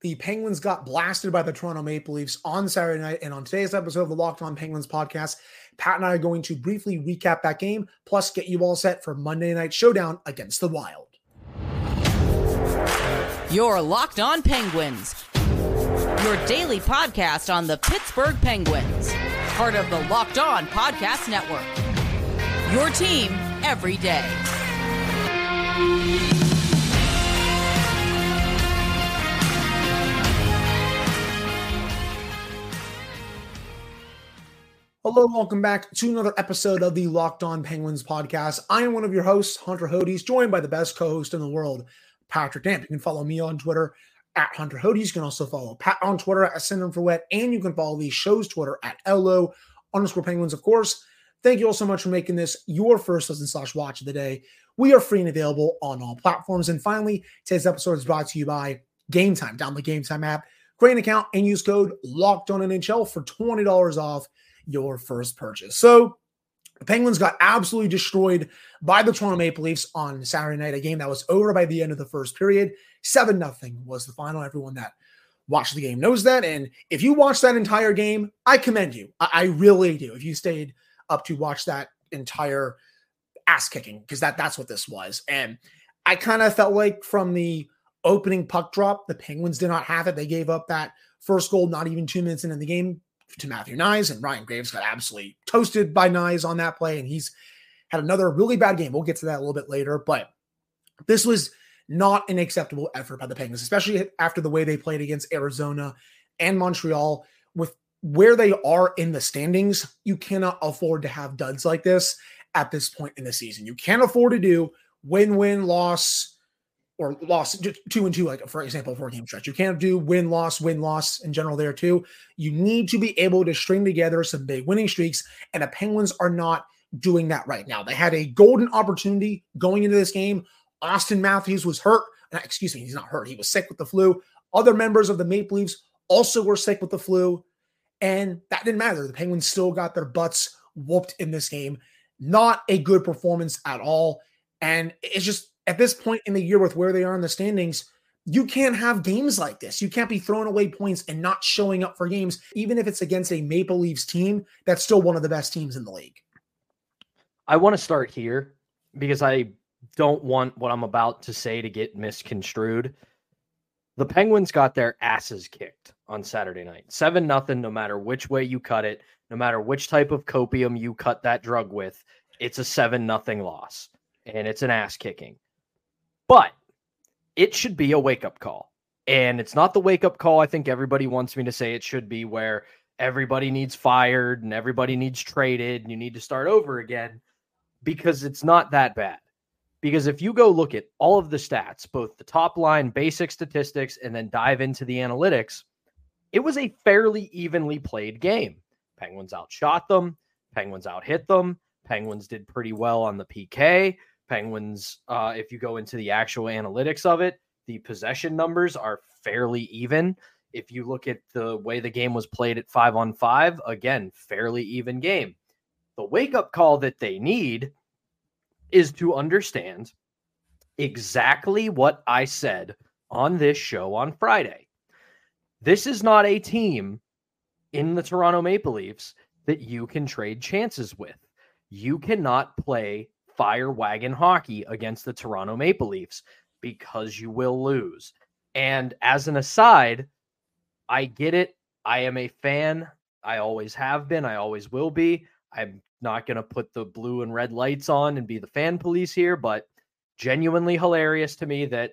The Penguins got blasted by the Toronto Maple Leafs on Saturday night. And on today's episode of the Locked On Penguins podcast, Pat and I are going to briefly recap that game, plus get you all set for Monday Night Showdown against the Wild. Your Locked On Penguins, your daily podcast on the Pittsburgh Penguins, part of the Locked On Podcast Network. Your team every day. Hello, welcome back to another episode of the Locked On Penguins podcast. I am one of your hosts, Hunter Hodes, joined by the best co-host in the world, Patrick Damp. You can follow me on Twitter at Hunter Hodes. You can also follow Pat on Twitter at Syndrome for Wet, and you can follow the show's Twitter at LO underscore Penguins, of course. Thank you all so much for making this your first listen slash watch of the day. We are free and available on all platforms. And finally, today's episode is brought to you by Game Time. Download the Game Time app, create an account, and use code Locked On NHL for twenty dollars off your first purchase. So the Penguins got absolutely destroyed by the Toronto Maple Leafs on Saturday night, a game that was over by the end of the first period. 7 nothing was the final. Everyone that watched the game knows that. And if you watched that entire game, I commend you. I, I really do. If you stayed up to watch that entire ass kicking, because that, that's what this was. And I kind of felt like from the opening puck drop, the Penguins did not have it. They gave up that first goal not even two minutes into the game to Matthew Knies, and Ryan Graves got absolutely toasted by Knies on that play, and he's had another really bad game. We'll get to that a little bit later, but this was not an acceptable effort by the Penguins, especially after the way they played against Arizona and Montreal. With where they are in the standings, you cannot afford to have duds like this at this point in the season. You can't afford to do win win loss or loss two and two, like for example, four game stretch. You can't do win loss, win loss in general there too. You need to be able to string together some big winning streaks, and the Penguins are not doing that right now. They had a golden opportunity going into this game. Auston Matthews was hurt. Uh, excuse me, he's not hurt. He was sick with the flu. Other members of the Maple Leafs also were sick with the flu, and that didn't matter. The Penguins still got their butts whooped in this game. Not a good performance at all. And it's just at this point in the year with where they are in the standings, you can't have games like this. You can't be throwing away points and not showing up for games, even if it's against a Maple Leafs team that's still one of the best teams in the league. I want to start here because I don't want what I'm about to say to get misconstrued. The Penguins got their asses kicked on Saturday night. 7 nothing no matter which way you cut it, no matter which type of copium you cut that drug with, it's a 7 nothing loss and it's an ass kicking. But it should be a wake up call. And it's not the wake up call I think everybody wants me to say it should be, where everybody needs fired and everybody needs traded and you need to start over again, because it's not that bad. Because if you go look at all of the stats, both the top line basic statistics and then dive into the analytics, it was a fairly evenly played game. Penguins outshot them, Penguins outhit them, Penguins did pretty well on the PK. Penguins, uh, if you go into the actual analytics of it, the possession numbers are fairly even. If you look at the way the game was played at five on five, again, fairly even game. The wake up call that they need is to understand exactly what I said on this show on Friday. This is not a team in the Toronto Maple Leafs that you can trade chances with. You cannot play fire wagon hockey against the Toronto Maple Leafs because you will lose. And as an aside, I get it. I am a fan. I always have been. I always will be. I'm not going to put the blue and red lights on and be the fan police here, but genuinely hilarious to me that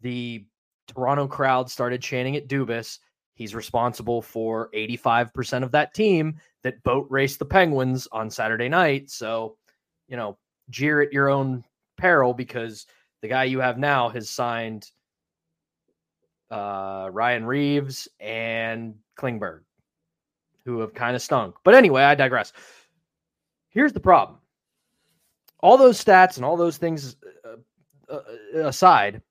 the Toronto crowd started chanting at Dubas. He's responsible for 85% of that team that boat raced the Penguins on Saturday night. So, you know, jeer at your own peril because the guy you have now has signed uh, Ryan Reaves and Klingberg, who have kind of stunk. But anyway, I digress. Here's the problem all those stats and all those things uh, uh, aside,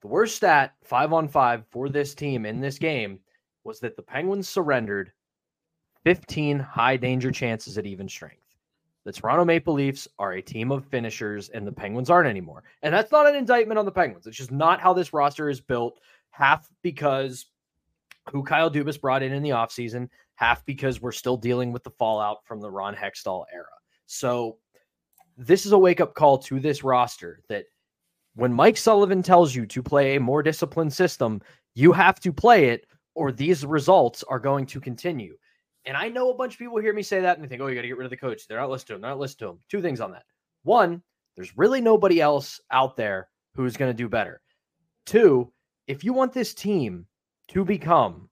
the worst stat five on five for this team in this game was that the Penguins surrendered 15 high danger chances at even strength. The Toronto Maple Leafs are a team of finishers, and the Penguins aren't anymore. And that's not an indictment on the Penguins. It's just not how this roster is built. Half because who Kyle Dubas brought in in the offseason, half because we're still dealing with the fallout from the Ron Hextall era. So this is a wake up call to this roster that when Mike Sullivan tells you to play a more disciplined system, you have to play it or these results are going to continue. And I know a bunch of people hear me say that and they think, oh, you got to get rid of the coach. They're not listening to him. They're not listening to him. Two things on that. One, there's really nobody else out there who's going to do better. Two, if you want this team to become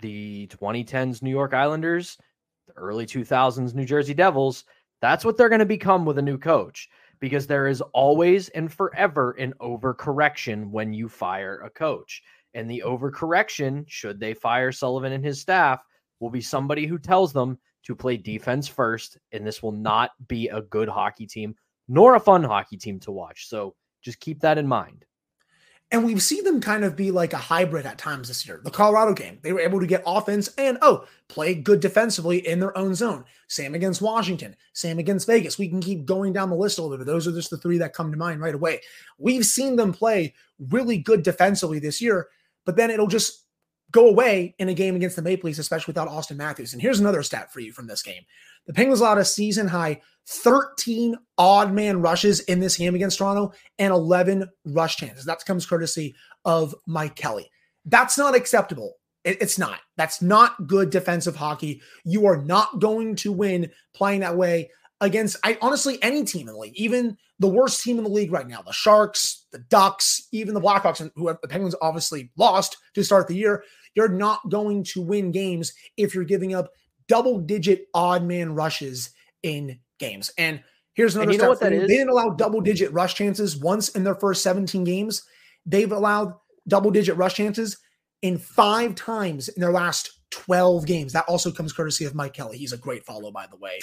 the 2010s New York Islanders, the early 2000s New Jersey Devils, that's what they're going to become with a new coach because there is always and forever an overcorrection when you fire a coach. And the overcorrection, should they fire Sullivan and his staff, will be somebody who tells them to play defense first. And this will not be a good hockey team, nor a fun hockey team to watch. So just keep that in mind. And we've seen them kind of be like a hybrid at times this year. The Colorado game, they were able to get offense and, oh, play good defensively in their own zone. Same against Washington, same against Vegas. We can keep going down the list a little bit. Those are just the three that come to mind right away. We've seen them play really good defensively this year, but then it'll just go away in a game against the Maple Leafs, especially without Auston Matthews. And here's another stat for you from this game the Penguins allowed a season high 13 odd man rushes in this game against Toronto and 11 rush chances. That comes courtesy of Mike Kelly. That's not acceptable. It's not. That's not good defensive hockey. You are not going to win playing that way against I honestly any team in the league, even the worst team in the league right now, the Sharks, the Ducks, even the Blackhawks, who have, the Penguins obviously lost to start the year. You're not going to win games if you're giving up double digit odd man rushes in games. And here's another. And you know what that is? They didn't allow double digit rush chances once in their first 17 games. They've allowed double digit rush chances in five times in their last 12 games. That also comes courtesy of Mike Kelly. He's a great follow, by the way,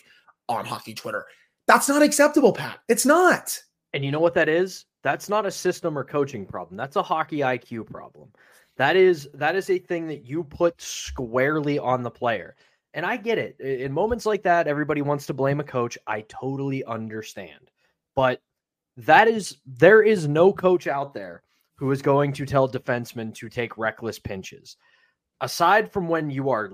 on hockey Twitter. That's not acceptable, Pat. It's not. And you know what that is? That's not a system or coaching problem. That's a hockey IQ problem. That is that is a thing that you put squarely on the player. And I get it. In moments like that, everybody wants to blame a coach. I totally understand. But that is there is no coach out there who is going to tell defensemen to take reckless pinches. Aside from when you are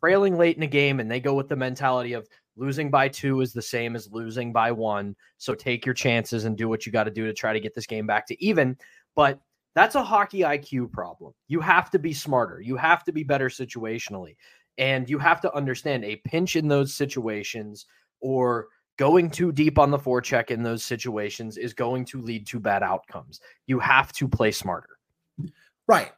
trailing late in a game and they go with the mentality of losing by two is the same as losing by one. So take your chances and do what you got to do to try to get this game back to even. But that's a hockey IQ problem. You have to be smarter. You have to be better situationally. And you have to understand a pinch in those situations or going too deep on the forecheck in those situations is going to lead to bad outcomes. You have to play smarter. Right.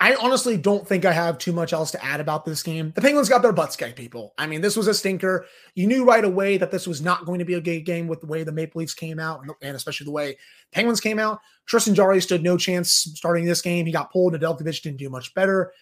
I honestly don't think I have too much else to add about this game. The Penguins got their butts kicked, people. I mean, this was a stinker. You knew right away that this was not going to be a good game with the way the Maple Leafs came out, and especially the way Penguins came out. Tristan Jarry stood no chance starting this game. He got pulled. Nedeljkovic didn't do much better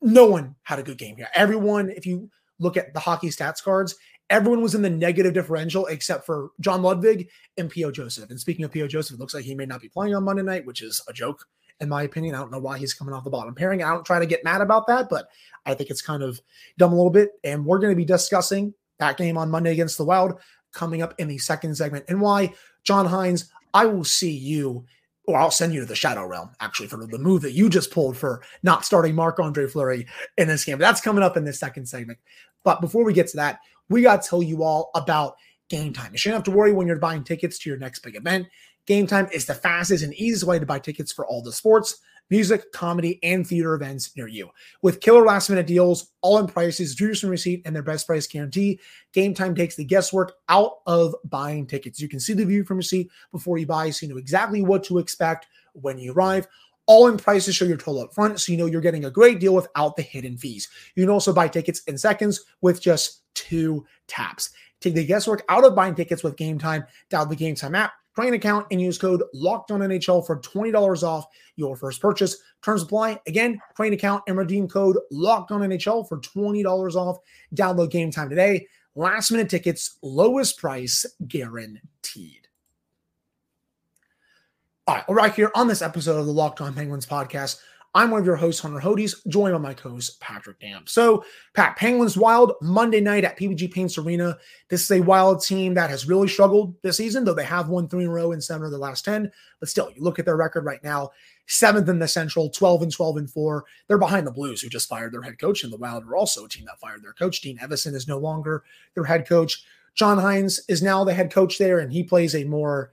no one had a good game here. Everyone, if you look at the hockey stats cards, everyone was in the negative differential except for John Ludvig and P.O. Joseph. And speaking of P.O. Joseph, it looks like he may not be playing on Monday night, which is a joke, in my opinion. I don't know why he's coming off the bottom pairing. I don't try to get mad about that, but I think it's kind of dumb a little bit. And we're going to be discussing that game on Monday against the Wild coming up in the second segment and why John Hynes, I will see you or I'll send you to the Shadow Realm, actually, for the move that you just pulled for not starting Marc Andre Fleury in this game. That's coming up in the second segment. But before we get to that, we got to tell you all about Game Time. You shouldn't have to worry when you're buying tickets to your next big event. Game Time is the fastest and easiest way to buy tickets for all the sports, music, comedy, and theater events near you. With killer last minute deals, all in prices, juice and receipt, and their best price guarantee, Game Time takes the guesswork out of buying tickets. You can see the view from your seat before you buy, so you know exactly what to expect when you arrive. All in prices show your total up front, so you know you're getting a great deal without the hidden fees. You can also buy tickets in seconds with just two taps. Take the guesswork out of buying tickets with Game Time. Download the Game Time app Train account and use code Locked On NHL for twenty dollars off your first purchase. Terms apply. Again, Train account and redeem code Locked On NHL for twenty dollars off. Download Game Time today. Last minute tickets, lowest price guaranteed. All right, we're right here on this episode of the Locked On Penguins podcast. I'm one of your hosts, Hunter Hodes, joined by my co-host Patrick Dam. So, Pat, Penguins Wild Monday night at PPG Paints Arena. This is a Wild team that has really struggled this season, though they have won three in a row in seven of the last ten. But still, you look at their record right now: seventh in the Central, twelve and twelve and four. They're behind the Blues, who just fired their head coach, and the Wild are also a team that fired their coach. Dean Evason is no longer their head coach. John Hynes is now the head coach there, and he plays a more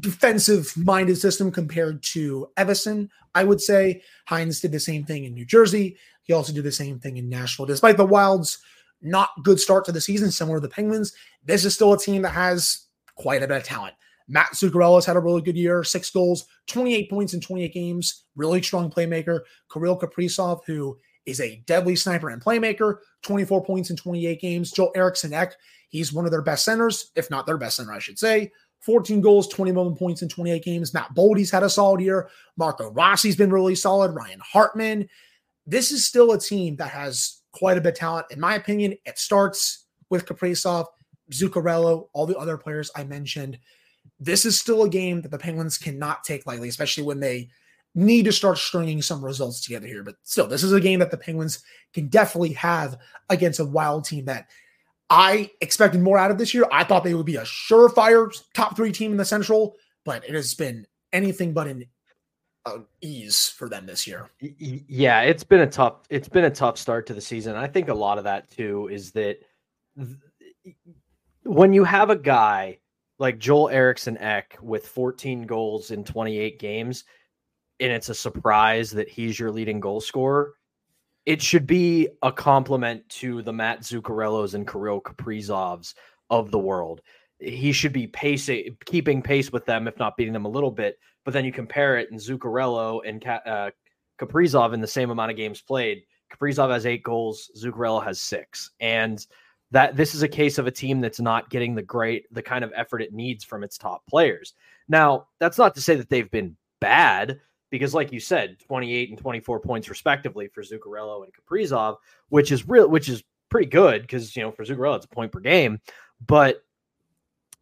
defensive minded system compared to Evason. I would say Hynes did the same thing in New Jersey. He also did the same thing in Nashville. Despite the Wild's not good start to the season, similar to the Penguins, this is still a team that has quite a bit of talent. Matt Zuccarello's had a really good year, six goals, 28 points in 28 games, really strong playmaker. Kirill Kaprizov, who is a deadly sniper and playmaker, 24 points in 28 games. Joel Eriksson Ek, he's one of their best centers, if not their best center, I should say. 14 goals, 21 points in 28 games. Matt Boldy's had a solid year. Marco Rossi's been really solid. Ryan Hartman. This is still a team that has quite a bit of talent. In my opinion, it starts with Kaprizov, Zuccarello, all the other players I mentioned. This is still a game that the Penguins cannot take lightly, especially when they need to start stringing some results together here. But still, this is a game that the Penguins can definitely have against a wild team that I expected more out of this year. I thought they would be a surefire top three team in the Central, but it has been anything but an uh, ease for them this year. Yeah, it's been a tough. It's been a tough start to the season. I think a lot of that too is that th- when you have a guy like Joel Eriksson Ek with 14 goals in 28 games, and it's a surprise that he's your leading goal scorer it should be a compliment to the Matt Zuccarellos and Kirill Kaprizovs of the world. He should be pacing, keeping pace with them, if not beating them a little bit. But then you compare it, and Zuccarello and uh, Kaprizov in the same amount of games played. Kaprizov has eight goals, Zuccarello has six, and that this is a case of a team that's not getting the great, the kind of effort it needs from its top players. Now, that's not to say that they've been bad because, like you said, 28 and 24 points respectively for Zuccarello and Kaprizov, which is real, which is pretty good because you know for Zuccarello it's a point per game, but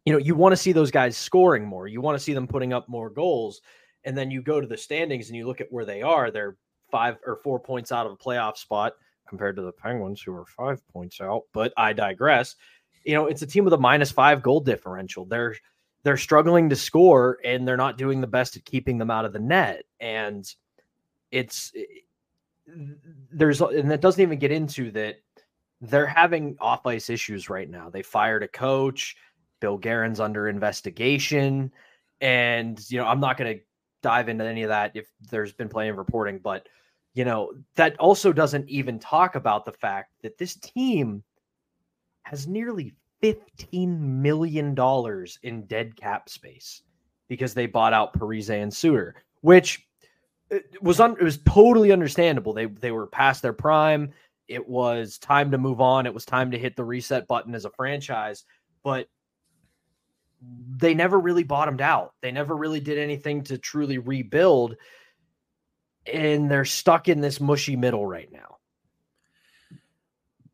you know you want to see those guys scoring more. You want to see them putting up more goals, and then you go to the standings and you look at where they are. They're five or four points out of a playoff spot compared to the Penguins, who are five points out. But I digress. You know, it's a team with a minus five goal differential. They're they're struggling to score and they're not doing the best at keeping them out of the net. And it's there's and that doesn't even get into that they're having off ice issues right now. They fired a coach, Bill Guerin's under investigation. And, you know, I'm not going to dive into any of that if there's been plenty of reporting, but, you know, that also doesn't even talk about the fact that this team has nearly $15 million in dead cap space because they bought out Parise and Suter, which uh, was un- it was totally understandable. They they were past their prime. It was time to move on. It was time to hit the reset button as a franchise, but they never really bottomed out. They never really did anything to truly rebuild and they're stuck in this mushy middle right now.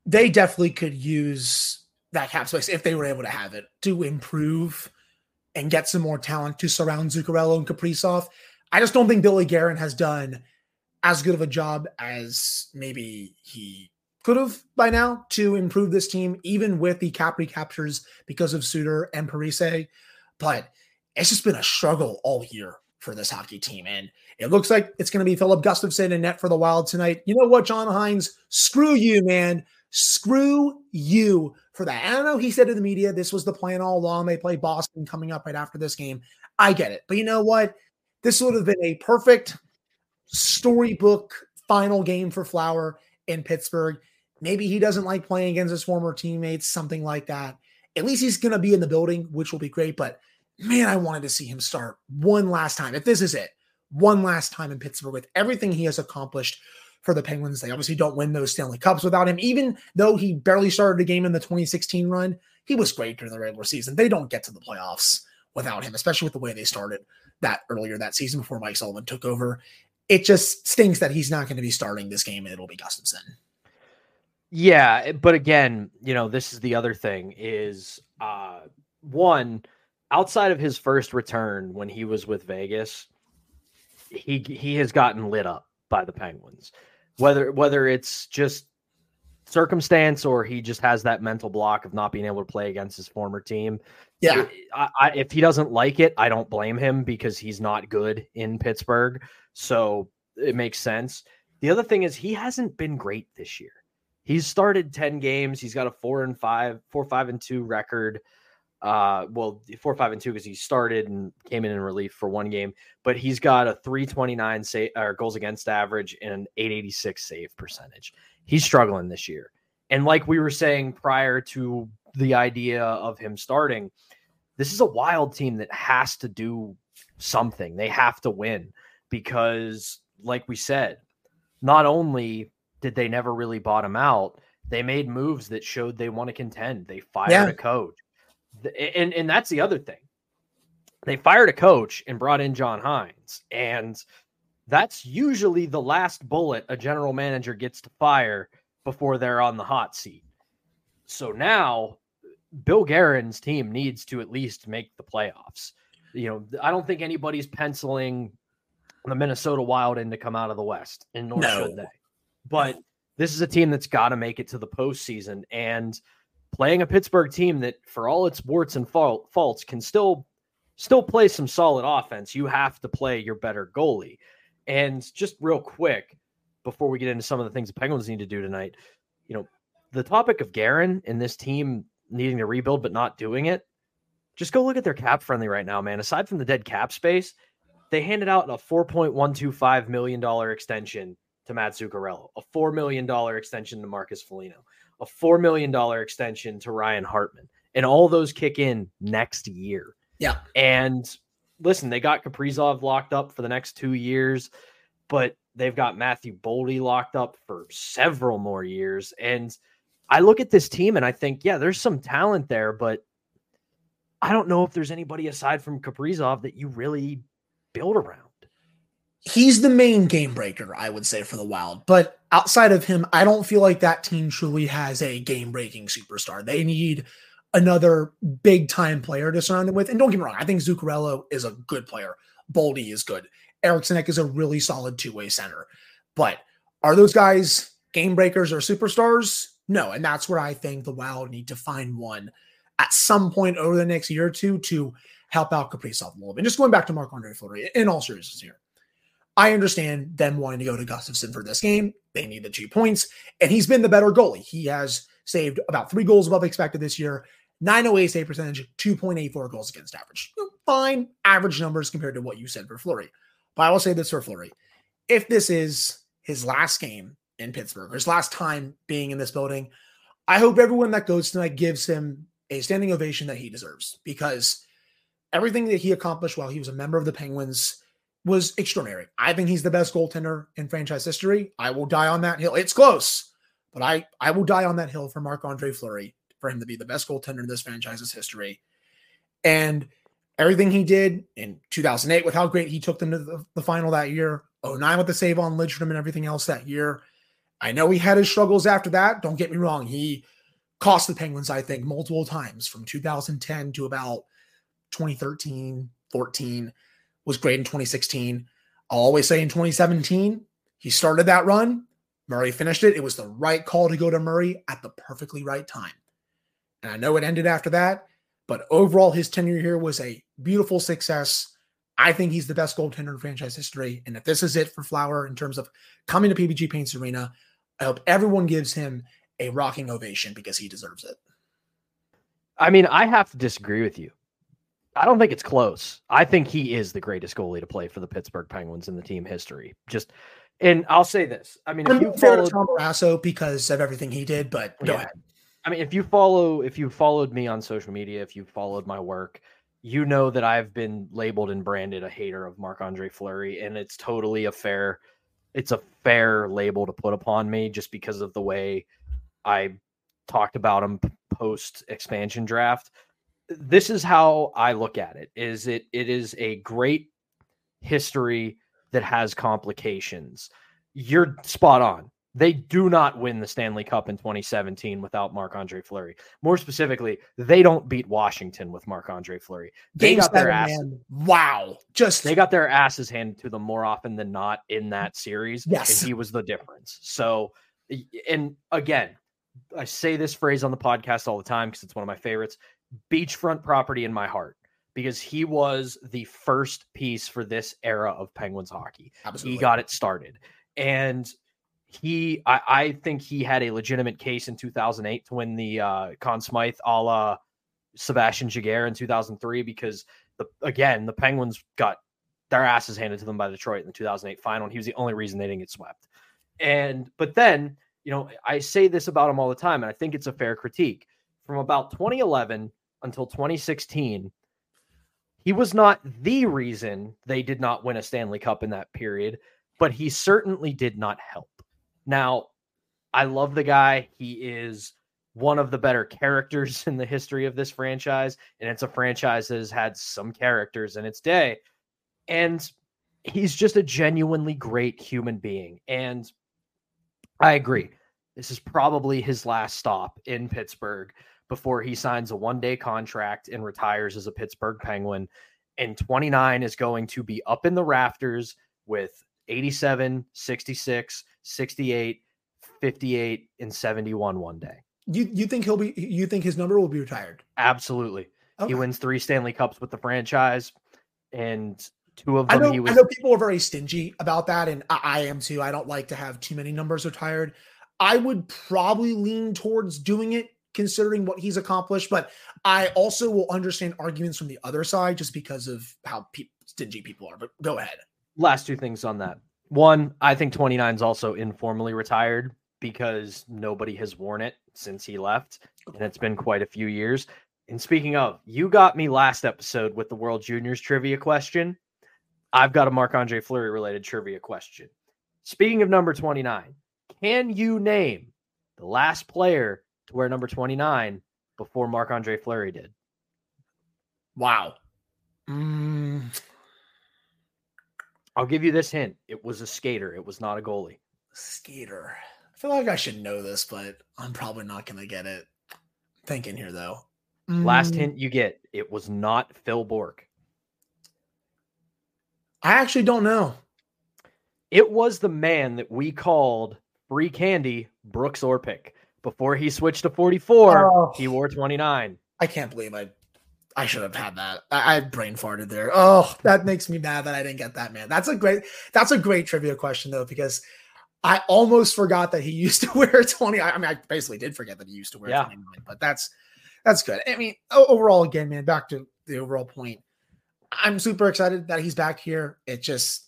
They definitely could use that cap space if they were able to have it to improve and get some more talent to surround Zuccarello and Kaprizov. I just don't think Billy Guerin has done as good of a job as maybe he could have by now to improve this team, even with the cap recaptures because of Suter and Parise. But it's just been a struggle all year for this hockey team. And it looks like it's going to be Filip Gustavsson in net for the Wild tonight. You know what, John Hynes? Screw you, man. Screw you for that. I don't know. He said to the media, this was the plan all along. They play Boston coming up right after this game. I get it. But you know what? This would have been a perfect storybook final game for Flower in Pittsburgh. Maybe he doesn't like playing against his former teammates, something like that. At least he's going to be in the building, which will be great. But man, I wanted to see him start one last time. If this is it, one last time in Pittsburgh with everything he has accomplished for the Penguins. They obviously don't win those Stanley Cups without him. Even though he barely started a game in the 2016 run, he was great during the regular season. They don't get to the playoffs without him, especially with the way they started that earlier that season before Mike Sullivan took over. It just stings that he's not going to be starting this game and it'll be Gustavsson. Yeah, but again, you know, this is the other thing is uh one outside of his first return when he was with Vegas, he he has gotten lit up by the Penguins. Whether whether it's just circumstance or he just has that mental block of not being able to play against his former team. Yeah. I, I, if he doesn't like it, I don't blame him because he's not good in Pittsburgh. So it makes sense. The other thing is he hasn't been great this year. He's started 10 games. He's got a four and five, four, five, and two record. Uh, well, four, five, and two because he started and came in in relief for one game, but he's got a 329 say, or goals against average and an 886 save percentage. He's struggling this year. And like we were saying prior to the idea of him starting, this is a wild team that has to do something. They have to win because, like we said, not only did they never really bottom out, they made moves that showed they want to contend. They fired yeah. a coach and and that's the other thing. They fired a coach and brought in John Hynes, and that's usually the last bullet a general manager gets to fire before they're on the hot seat. So now Bill Guerin's team needs to at least make the playoffs. You know, I don't think anybody's penciling the Minnesota Wild in to come out of the West, and nor no. should they. But this is a team that's got to make it to the postseason, and playing a Pittsburgh team that, for all its warts and faults, can still still play some solid offense. You have to play your better goalie. And just real quick, before we get into some of the things the Penguins need to do tonight, you know, the topic of Guerin and this team needing to rebuild but not doing it. Just go look at their cap friendly right now, man. Aside from the dead cap space, they handed out a $4.125 million extension to Matt Zuccarello, a $4 million extension to Marcus Foligno, a $4 million extension to Ryan Hartman. And all those kick in next year. Yeah. And listen, they got Kaprizov locked up for the next two years, but they've got Matthew Boldy locked up for several more years. And I look at this team and I think, yeah, there's some talent there, but I don't know if there's anybody aside from Kaprizov that you really build around he's the main game breaker, I would say, for the Wild. But outside of him, I don't feel like that team truly has a game breaking superstar. They need another big time player to surround them with. And don't get me wrong, I think Zuccarello is a good player. Boldy is good. Eriksson Ek is a really solid two way center. But are those guys game breakers or superstars? No. And that's where I think the Wild need to find one at some point over the next year or two to help out Kaprizov a little bit. And just going back to Marc Andre Fleury in all seriousness here. I understand them wanting to go to Gustavsson for this game. They need the two points, and he's been the better goalie. He has saved about three goals above expected this year. 908 save percentage, 2.84 goals against average. Fine average numbers compared to what you said for Fleury. But I will say this for Fleury. If this is his last game in Pittsburgh, his last time being in this building, I hope everyone that goes tonight gives him a standing ovation that he deserves because everything that he accomplished while he was a member of the Penguins was extraordinary. I think he's the best goaltender in franchise history. I will die on that hill. It's close, but I I will die on that hill for Marc Andre Fleury for him to be the best goaltender in this franchise's history. And everything he did in 2008 with how great he took them to the, the final that year, 09 with the save on Lidstrom and everything else that year. I know he had his struggles after that. Don't get me wrong. He cost the Penguins, I think, multiple times from 2010 to about 2013, 14 was great in 2016. I'll always say in 2017, he started that run. Murray finished it. It was the right call to go to Murray at the perfectly right time. And I know it ended after that, but overall, his tenure here was a beautiful success. I think he's the best goaltender in franchise history. And if this is it for Flower in terms of coming to PPG Paints Arena, I hope everyone gives him a rocking ovation because he deserves it. I mean, I have to disagree with you. I don't think it's close. I think he is the greatest goalie to play for the Pittsburgh Penguins in the team history. Just, and I'll say this. I mean, if you follow Tom Barrasso because of everything he did, but go yeah. ahead. I mean, if you follow, if you followed me on social media, if you followed my work, you know that I've been labeled and branded a hater of Marc Andre Fleury, and it's totally a fair, it's a fair label to put upon me just because of the way I talked about him post expansion draft this is how I look at it is it it is a great history that has complications. You're spot on. They do not win the Stanley Cup in 2017 without Marc Andre Fleury. More specifically, they don't beat Washington with Marc Andre Fleury. They Game got their ass. man. Wow. Just They got their asses handed to them more often than not in that series. Yes. And he was the difference. So, and again, I say this phrase on the podcast all the time because it's one of my favorites beachfront property in my heart because he was the first piece for this era of Penguins hockey. Absolutely. he got it started. And he I, I think he had a legitimate case in 2008 to win the uh Conn Smythe a la Sebastien Giguere in 2003 because the again the Penguins got their asses handed to them by Detroit in the 2008 final and he was the only reason they didn't get swept. And but then you know I say this about him all the time and I think it's a fair critique. From about 2011 until 2016 he was not the reason they did not win a Stanley Cup in that period, but he certainly did not help. Now, I love the guy. He is one of the better characters in the history of this franchise, and it's a franchise that has had some characters in its day. And he's just a genuinely great human being. And I agree. This is probably his last stop in Pittsburgh before he signs a one day contract and retires as a Pittsburgh Penguin. And 29 is going to be up in the rafters with 87, 66, 68, 58, and 71 one day. you you think he'll be you think his number will be retired? Absolutely. Okay. He wins three Stanley Cups with the franchise, and two of I them know, he was I know people are very stingy about that, and I, I am too. I don't like to have too many numbers retired. I would probably lean towards doing it considering what he's accomplished, but I also will understand arguments from the other side just because of how pe- stingy people are. But go ahead. last two things on that. One, I think 29 is also informally retired because nobody has worn it since he left, and it's been quite a few years. And speaking of, you got me last episode with the World Juniors trivia question. I've got a Marc Andre Fleury related trivia question. Speaking of number 29, can you name the last player to wear number 29 before Marc Andre Fleury did? Wow. Mm, I'll give you this hint. It was a skater, it was not a goalie. skater. I feel like I should know this, but I'm probably not going to get it. Thinking here though. Last Mm, hint you get, it was not Phil Bourque. I actually don't know. It was the man that we called free candy Brooks Orpik. Before he switched to 44, Oh. he wore 29. I can't believe I I should have had that. I, I brain farted there. Oh, that makes me mad that I didn't get that, man. That's a great that's a great trivia question though, because I almost forgot that he used to wear 20. I, I mean, I basically did forget that he used to wear Yeah. 29, but that's that's good. I mean, overall, again, man, back to the overall point. I'm super excited that he's back here. It just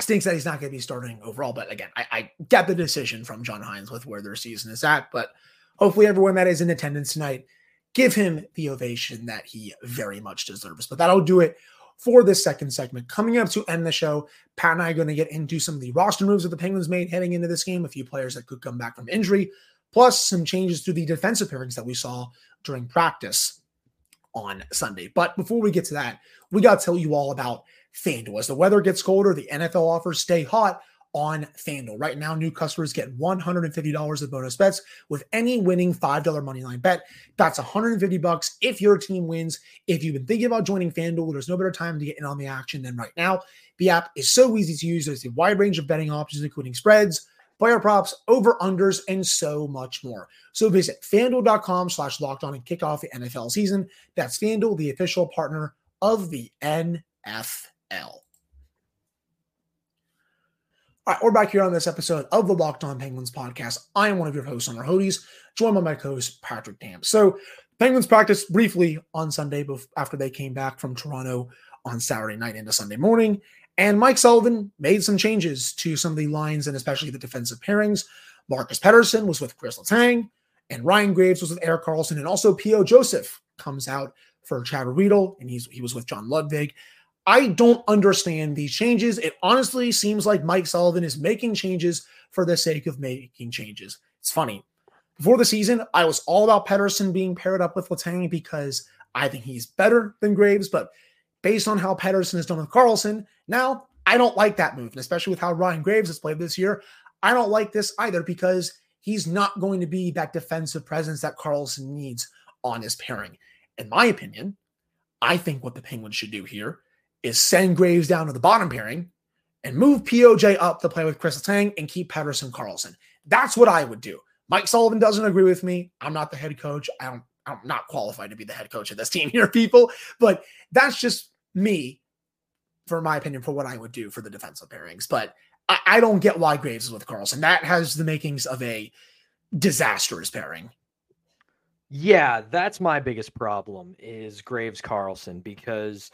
stinks that he's not going to be starting overall. But again, I, I get the decision from John Hynes with where their season is at. But hopefully, everyone that is in attendance tonight give him the ovation that he very much deserves. But that'll do it for this second segment. Coming up to end the show, Pat and I are going to get into some of the roster moves that the Penguins made heading into this game, a few players that could come back from injury, plus some changes to the defensive pairings that we saw during practice on Sunday. But before we get to that, we got to tell you all about FanDuel. As the weather gets colder, the NFL offers stay hot on FanDuel. Right now, new customers get $150 of bonus bets with any winning $5 moneyline bet. That's 150 bucks if your team wins. If you've been thinking about joining FanDuel, there's no better time to get in on the action than right now. The app is so easy to use. There's a wide range of betting options, including spreads, player props, over unders, and so much more. So visit fanduel.com slash locked on and kick off the NFL season. That's FanDuel, the official partner of the NFL. All right, we're back here on this episode of the Locked On Penguins podcast. I am one of your hosts, Hunter Hodes, joined by my co-host Patrick Damp. So, Penguins practiced briefly on Sunday after they came back from Toronto on Saturday night into Sunday morning, and Mike Sullivan made some changes to some of the lines and especially the defensive pairings. Marcus Pettersson was with Chris Letang, and Ryan Graves was with Erik Karlsson, and also P.O. Joseph comes out for Chad Ruhwedel, and he's he was with John Ludvig. I don't understand these changes. It honestly seems like Mike Sullivan is making changes for the sake of making changes. It's funny. Before the season, I was all about Pettersson being paired up with Letang because I think he's better than Graves. But based on how Pettersson has done with Karlsson, now I don't like that move. And especially with how Ryan Graves has played this year, I don't like this either because he's not going to be that defensive presence that Karlsson needs on his pairing. In my opinion, I think what the Penguins should do here is send Graves down to the bottom pairing and move POJ up to play with Chris Tang and keep Pettersson Karlsson. That's what I would do. Mike Sullivan doesn't agree with me. I'm not the head coach. I don't, I'm not qualified to be the head coach of this team here, people. But that's just me, for my opinion, for what I would do for the defensive pairings. But I, I don't get why Graves is with Karlsson. That has the makings of a disastrous pairing. Yeah, that's my biggest problem is Graves Karlsson because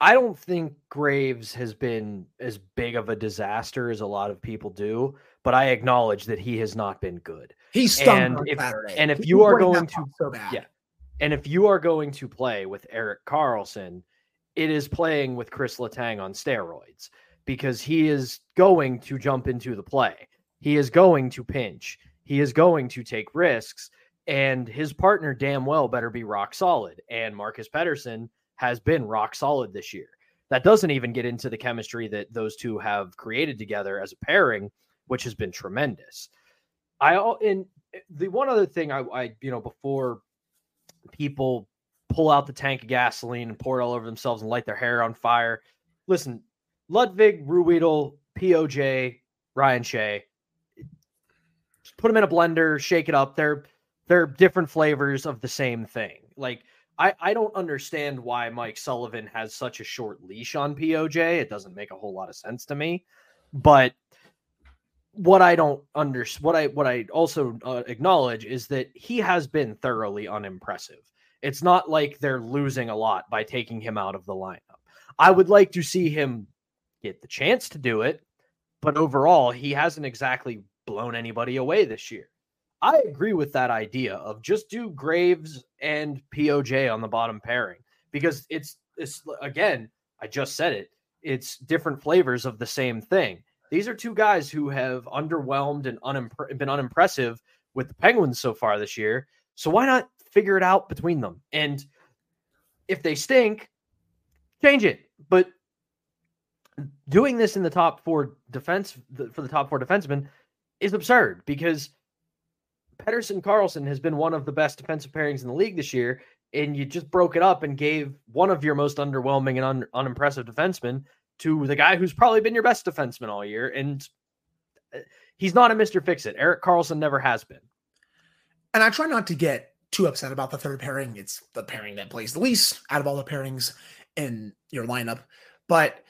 I don't think Graves has been as big of a disaster as a lot of people do, but I acknowledge that he has not been good. He's stunk and if, Saturday. And if you are going to so bad. yeah, and if you are going to play with Erik Karlsson, it is playing with Chris Letang on steroids because he is going to jump into the play. He is going to pinch. He is going to take risks, and his partner damn well better be rock solid. And Marcus Pettersson has been rock solid this year. That doesn't even get into the chemistry that those two have created together as a pairing, which has been tremendous. I and eh, the one other thing I, I you know before people pull out the tank of gasoline and pour it all over themselves and light their hair on fire. Listen, Ludvig, Ruhwedel, POJ, Ryan Shea, put them in a blender, shake it up. They're they're different flavors of the same thing. Like I, I don't understand why Mike Sullivan has such a short leash on POJ. It doesn't make a whole lot of sense to me. But what I don't under what I what I also uh, acknowledge is that he has been thoroughly unimpressive. It's not like they're losing a lot by taking him out of the lineup. I would like to see him get the chance to do it, but overall, he hasn't exactly blown anybody away this year. I agree with that idea of just do Graves and POJ on the bottom pairing because it's it's again, I just said it. It's different flavors of the same thing. These are two guys who have underwhelmed and unimpre- been unimpressive with the Penguins so far this year. So why not figure it out between them? And if they stink, change it. But doing this in the top four defense for the top four defensemen is absurd because Pettersson Karlsson has been one of the best defensive pairings in the league this year, and you just broke it up and gave one of your most underwhelming and un- unimpressive defensemen to the guy who's probably been your best defenseman all year. And uh, he's not a Mr. Fix It. Erik Karlsson never has been. And I try not to get too upset about the third pairing. It's the pairing that plays the least out of all the pairings in your lineup. But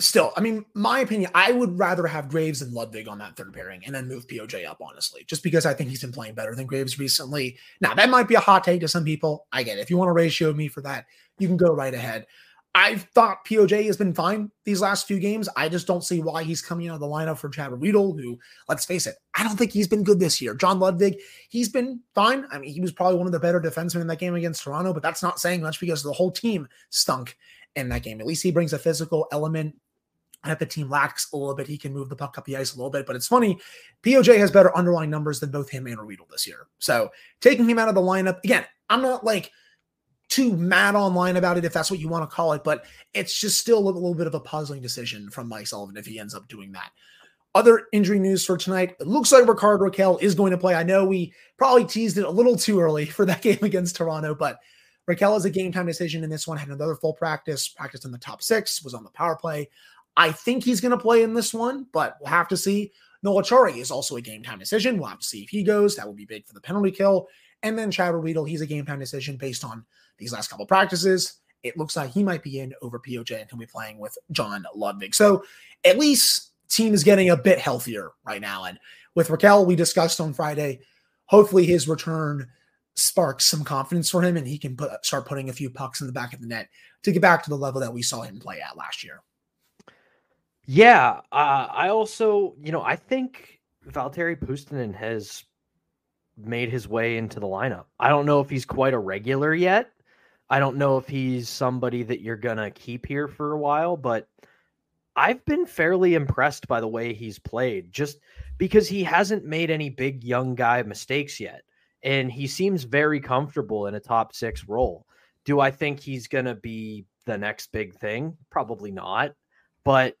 still, I mean, my opinion, I would rather have Graves and Ludvig on that third pairing and then move POJ up, honestly, just because I think he's been playing better than Graves recently. Now, that might be a hot take to some people. I get it. If you want to ratio me for that, you can go right ahead. I've thought POJ has been fine these last few games. I just don't see why he's coming out of the lineup for Chad Ruhwedel, who, let's face it, I don't think he's been good this year. John Ludvig, he's been fine. I mean, he was probably one of the better defensemen in that game against Toronto, but that's not saying much because the whole team stunk in that game. At least he brings a physical element that the team lacks a little bit. He can move the puck up the ice a little bit, but it's funny. POJ has better underlying numbers than both him and Ruhwedel this year. So taking him out of the lineup again, I'm not like too mad online about it if that's what you want to call it, but it's just still a little bit of a puzzling decision from Mike Sullivan if he ends up doing that. Other injury news for tonight. It looks like Rickard Rakell is going to play. I know we probably teased it a little too early for that game against Toronto, but Rakell is a game time decision in this one. Had another full practice, practiced in the top six, was on the power play. I think he's going to play in this one, but we'll have to see. Noel Acciari is also a game time decision. We'll have to see if he goes. That would be big for the penalty kill. And then Chad Ruhwedel, he's a game time decision based on these last couple practices. It looks like he might be in over POJ and he'll be playing with John Ludvig. So at least team is getting a bit healthier right now. And with Rakell, we discussed on Friday, hopefully his return sparks some confidence for him and he can put, start putting a few pucks in the back of the net to get back to the level that we saw him play at last year. Yeah, uh, I also, you know, I think Valtteri Puustinen has made his way into the lineup. I don't know if he's quite a regular yet. I don't know if he's somebody that you're gonna keep here for a while, but I've been fairly impressed by the way he's played, just because he hasn't made any big young guy mistakes yet, and he seems very comfortable in a top six role. Do I think he's gonna be the next big thing? Probably not, but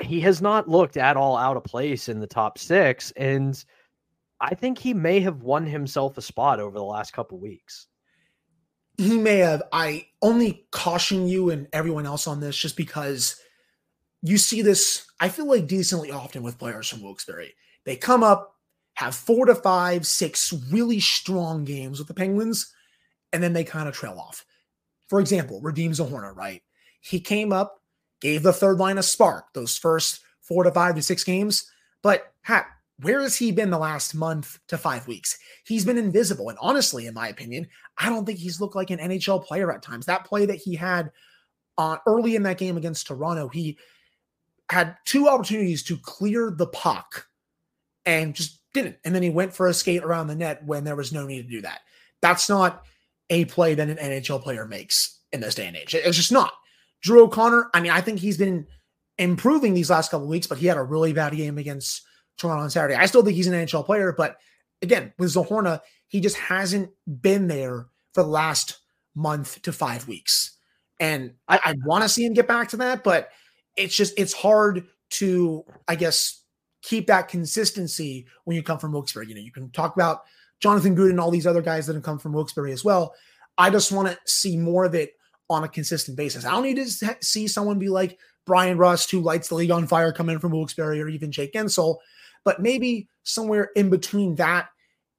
he has not looked at all out of place in the top six. And I think he may have won himself a spot over the last couple weeks. He may have. I only caution you and everyone else on this just because you see this, I feel like decently often with players from Wilkes-Barre. They come up, have four to five, six really strong games with the Penguins, and then they kind of trail off. For example, Radim Zohorna, right? He came up, gave the third line a spark those first four to five to six games, but hat where has he been the last month to five weeks? He's been invisible. And honestly, in my opinion, I don't think he's looked like an NHL player at times. That play that he had uh, early in that game against Toronto, he had two opportunities to clear the puck and just didn't. And then he went for a skate around the net when there was no need to do that. That's not a play that an NHL player makes in this day and age. It's just not. Drew O'Connor, I mean, I think he's been improving these last couple weeks, but he had a really bad game against Toronto on Saturday. I still think he's an NHL player, but again, with Zohorna, he just hasn't been there for the last month to five weeks. And I, I want to see him get back to that, but it's just it's hard to, I guess, keep that consistency when you come from Wilkes-Barre. You know, you can talk about Jonathan Good and all these other guys that have come from Wilkes-Barre as well. I just want to see more of it on a consistent basis. I don't need to see someone be like Bryan Rust, who lights the league on fire, come in from Wilkes-Barre, or even Jake Guentzel, but maybe somewhere in between that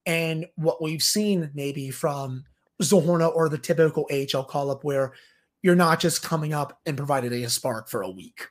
and what we've seen maybe from Zohorna or the typical AHL call up where you're not just coming up and provided a spark for a week.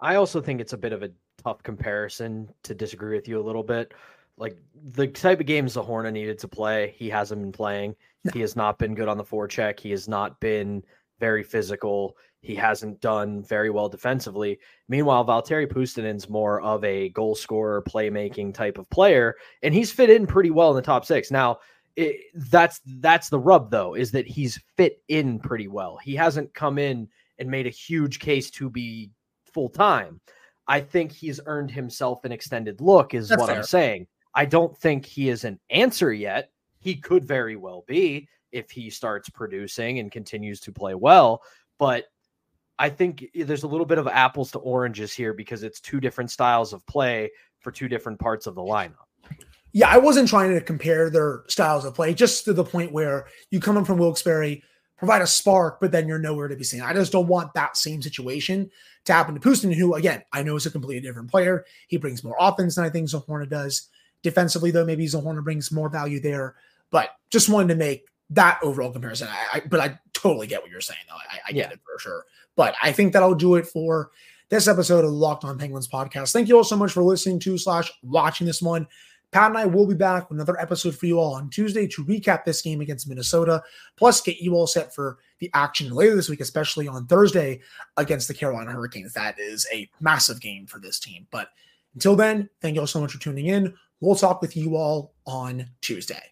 I also think it's a bit of a tough comparison to disagree with you a little bit. Like the type of games Zohorna needed to play, he hasn't been playing. No. He has not been good on the forecheck. He has not been very physical. He hasn't done very well defensively. Meanwhile, Valtteri Puustinen's more of a goal scorer, playmaking type of player, and he's fit in pretty well in the top six. Now, it, that's that's the rub though, is that he's fit in pretty well. He hasn't come in and made a huge case to be full time. I think he's earned himself an extended look, is that's what fair. I'm saying. I don't think he is an answer yet. He could very well be if he starts producing and continues to play well. But I think there's a little bit of apples to oranges here because it's two different styles of play for two different parts of the lineup. Yeah, I wasn't trying to compare their styles of play, just to the point where you come in from Wilkes-Barre, provide a spark, but then you're nowhere to be seen. I just don't want that same situation to happen to Pustin, who, again, I know is a completely different player. He brings more offense than I think Zohorna does. Defensively, though, maybe Zohorna brings more value there. But just wanted to make that overall comparison. I, I, but I totally get what you're saying, though. I, I get yeah. it for sure. But I think that'll do it for this episode of the Locked On Penguins podcast. Thank you all so much for listening to slash watching this one. Pat and I will be back with another episode for you all on Tuesday to recap this game against Minnesota, plus get you all set for the action later this week, especially on Thursday against the Carolina Hurricanes. That is a massive game for this team. But until then, thank you all so much for tuning in. We'll talk with you all on Tuesday.